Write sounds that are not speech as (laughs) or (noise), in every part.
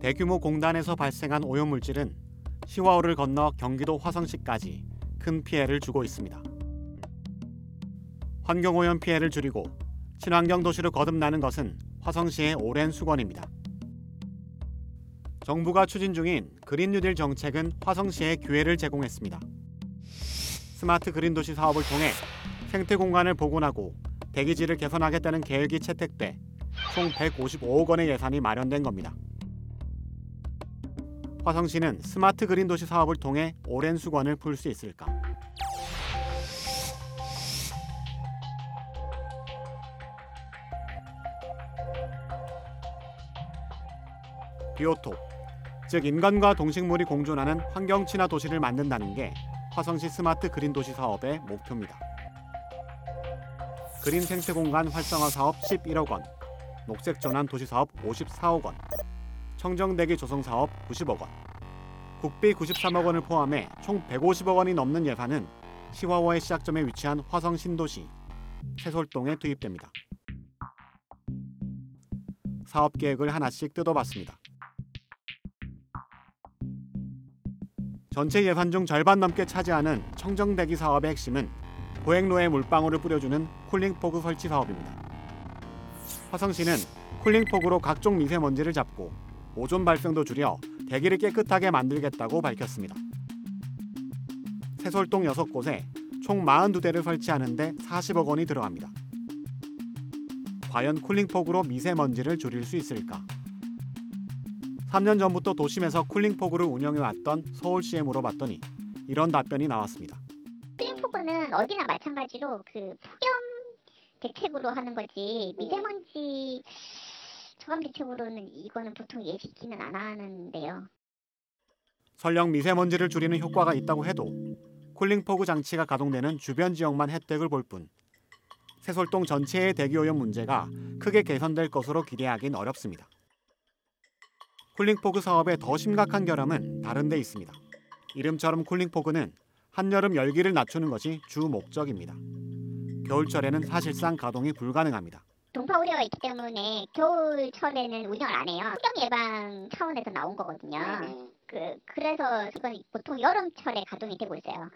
대규모 공단에서 발생한 오염물질은 시와호를 건너 경기도 화성시까지 큰 피해를 주고 있습니다. 환경오염 피해를 줄이고 친환경 도시로 거듭나는 것은 화성시의 오랜 수건입니다. 정부가 추진 중인 그린 뉴딜 정책은 화성시에 기회를 제공했습니다. 스마트 그린 도시 사업을 통해 생태 공간을 복원하고 대기질을 개선하겠다는 계획이 채택돼 총 155억 원의 예산이 마련된 겁니다. 화성시는 스마트 그린 도시 사업을 통해 오랜 숙원을 풀 수 있을까? 비오톱, 즉 인간과 동식물이 공존하는 환경 친화 도시를 만든다는 게 화성시 스마트 그린 도시 사업의 목표입니다. 그린 생태 공간 활성화 사업 11억 원, 녹색 전환 도시 사업 54억 원, 청정대기 조성 사업 90억 원, 국비 93억 원을 포함해 총 150억 원이 넘는 예산은 시화호의 시작점에 위치한 화성 신도시 세솔동에 투입됩니다. 사업 계획을 하나씩 뜯어봤습니다. 전체 예산 중 절반 넘게 차지하는 청정대기 사업의 핵심은 보행로에 물방울을 뿌려주는 cooling fog 설치 사업입니다. 화성시는 cooling fog로 각종 미세먼지를 잡고 오존 발생도 줄여 대기를 깨끗하게 만들겠다고 밝혔습니다. 새솔동 6곳에 총 42대를 설치하는데 40억 원이 들어갑니다. 과연 cooling fog로 미세먼지를 줄일 수 있을까? 3년 전부터 도심에서 cooling fog를 운영해왔던 서울시에 물어봤더니 이런 답변이 나왔습니다. 쿨링포그는 어디나 마찬가지로 그 폭염 대책으로 하는 거지 미세먼지 저감 대책으로는 이거는 보통 예시키는 안 하는데요. 설령 미세먼지를 줄이는 효과가 있다고 해도 쿨링포그 장치가 가동되는 주변 지역만 혜택을 볼뿐 세솔동 전체의 대기 오염 문제가 크게 개선될 것으로 기대하긴 어렵습니다. cooling fog 사업의 더 심각한 결함은 다른 데 있습니다. 이름처럼 cooling fog는 한여름 열기를 낮추는 것이 주 목적입니다. 겨울철에는 사실상 가동이 불가능합니다. 동파 우려가 있기 때문에 겨울철에는 운영을 안 해요. 환경 예방 차원에서 나온 거거든요. 그 그래서 이건 보통 여름철에 가동이 되고 있어요.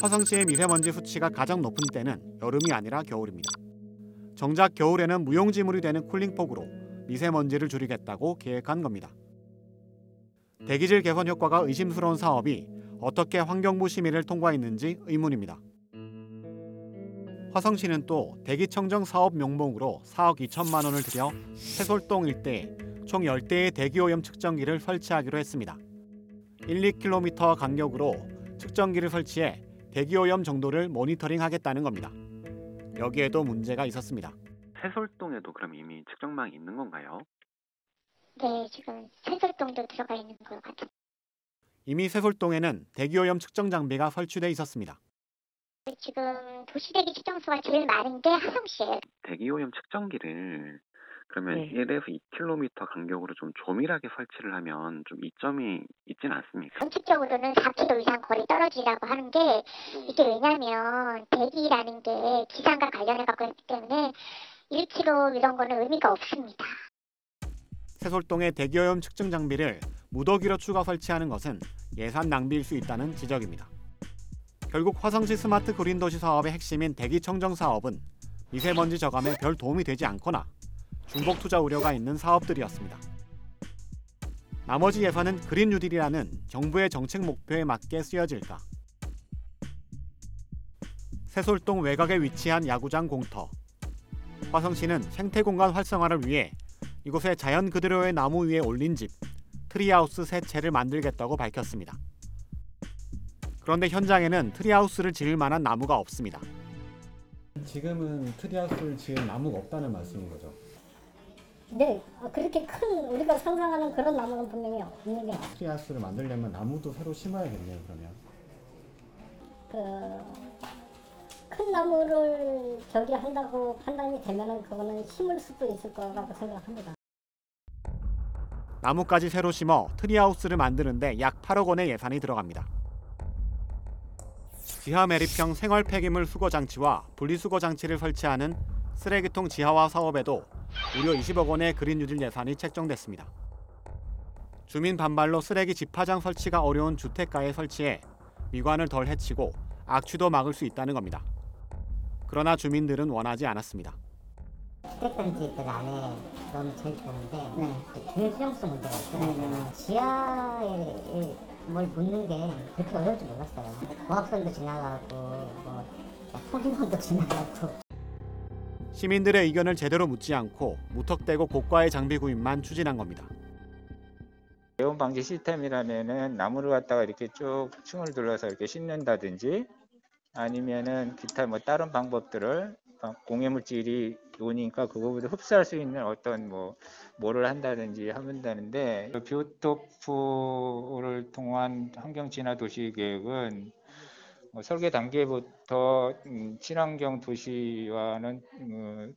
화성시의 미세먼지 수치가 가장 높은 때는 여름이 아니라 겨울입니다. 정작 겨울에는 무용지물이 되는 쿨링폭으로 미세먼지를 줄이겠다고 계획한 겁니다. 대기질 개선 효과가 의심스러운 사업이 어떻게 환경부 심의를 통과했는지 의문입니다. 화성시는 또 대기청정 사업 명목으로 4억 2천만 원을 들여 해솔동 일대에 총 10대의 대기오염 측정기를 설치하기로 했습니다. 1, 2km 간격으로 측정기를 설치해 대기오염 정도를 모니터링하겠다는 겁니다. 여기에도 문제가 있었습니다. 세솔동에도 그럼 이미 측정망이 있는 건가요? 네, 지금 세설동도 들어가 있는 것 같아요. 이미 세솔동에는 대기오염 측정 장비가 설치돼 있었습니다. 지금 도시대기 측정소가 제일 많은 게 하성시예요. 대기오염 측정기를 그러면 네. 1에서 2km 간격으로 좀 조밀하게 설치를 하면 좀 이점이 있진 않습니까? 원칙적으로는 4km 이상 거리 떨어지라고 하는 게 이게 왜냐면 대기라는 게 기상과 관련해 갖고 있기 때문에 1km 이런 거는 의미가 없습니다. 세솔동의 대기오염 측정 장비를 무더기로 추가 설치하는 것은 예산 낭비일 수 있다는 지적입니다. 결국 화성시 스마트 그린 도시 사업의 핵심인 대기 청정 사업은 미세먼지 저감에 별 도움이 되지 않거나 중복 투자 우려가 있는 사업들이었습니다. 나머지 예산은 그린 뉴딜이라는 정부의 정책 목표에 맞게 쓰여질까? 새솔동 외곽에 위치한 야구장 공터. 화성시는 생태 공간 활성화를 위해 이곳에 자연 그대로의 나무 위에 올린 집 tree house 세 채를 만들겠다고 밝혔습니다. 그런데 현장에는 tree house를 지을 만한 나무가 없습니다. 지금은 tree house를 지을 나무가 없다는 말씀인 거죠. 네, 아, 그렇게 큰 우리가 상상하는 그런 나무는 분명히 없는 게 tree house를 만들려면 나무도 새로 심어야겠네요. 그러면 그큰 나무를 저기 한다고 판단이 되면은 그거는 심을 수도 있을 거라고 생각합니다. 나무까지 새로 심어 tree house를 만드는데 약 8억 원의 예산이 들어갑니다. 지하 매립형 생활 폐기물 수거 장치와 분리수거 장치를 설치하는 쓰레기통 지하화 사업에도 무려 20억 원의 그린 뉴딜 예산이 책정됐습니다. 주민 반발로 쓰레기 집화장 설치가 어려운 주택가에 설치해 미관을 덜 해치고 악취도 막을 수 있다는 겁니다. 그러나 주민들은 원하지 않았습니다. 주택단지들 안에 너무 제일 좋은데 네. 균 수용성 문제가 있어요. 지하에 뭘 묻는 게 그렇게 어려울 줄 몰랐어요. 고압선도 지나가고 뭐 소진선도 (laughs) 지나가고 시민들의 의견을 제대로 묻지 않고 무턱대고 고가의 장비 구입만 추진한 겁니다. 대원 방지 시스템이라면은 나무를 갖다가 이렇게 쭉 층을 둘러서 이렇게 심는다든지 아니면은 기타 뭐 다른 방법들을 막 공해물질이 놓으니까 그거보다 흡수할 수 있는 어떤 뭐 뭐를 한다든지 하면 되는데 그 비오토프를 통한 환경 진화 도시 계획은 뭐 설계 단계부터 음, 친환경 도시와는 음,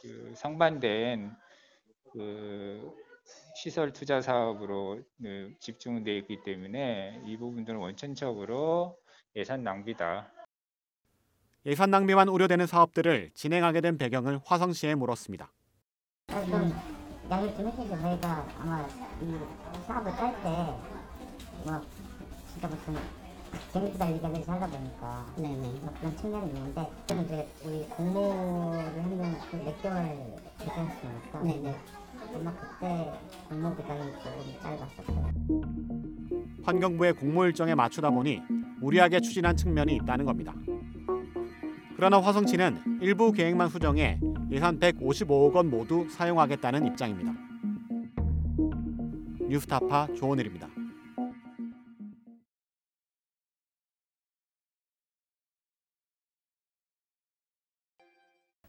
그 상반된 그 시설 투자 사업으로 그 집중되어 있기 때문에 이 부분들은 원천적으로 예산 낭비다. 예산 낭비만 우려되는 사업들을 진행하게 된 배경을 화성시에 물었습니다. 아, 좀 양해 좀 해주세요. 저희가 아마 이 사업을 짤때뭐 진짜 무슨 재밌게 달리기 하듯이 하다 보니까 뭐 그런 측면이 있는데 저는 이제 우리 공모를 한번 몇 개월 않습니까? 아마 그때 공모 기간이 조금 짧았었어요. 환경부의 공모 일정에 맞추다 보니 무리하게 추진한 측면이 있다는 겁니다. 그러나 화성시는 일부 계획만 수정해 예산 155억 원 모두 사용하겠다는 입장입니다. 뉴스타파 조원일입니다.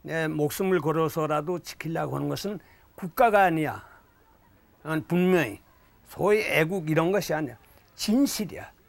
내 목숨을 걸어서라도 지키려고 하는 것은 국가가 아니야. 어, 분명히 소위 애국 이런 것이 아니야. 진실이야.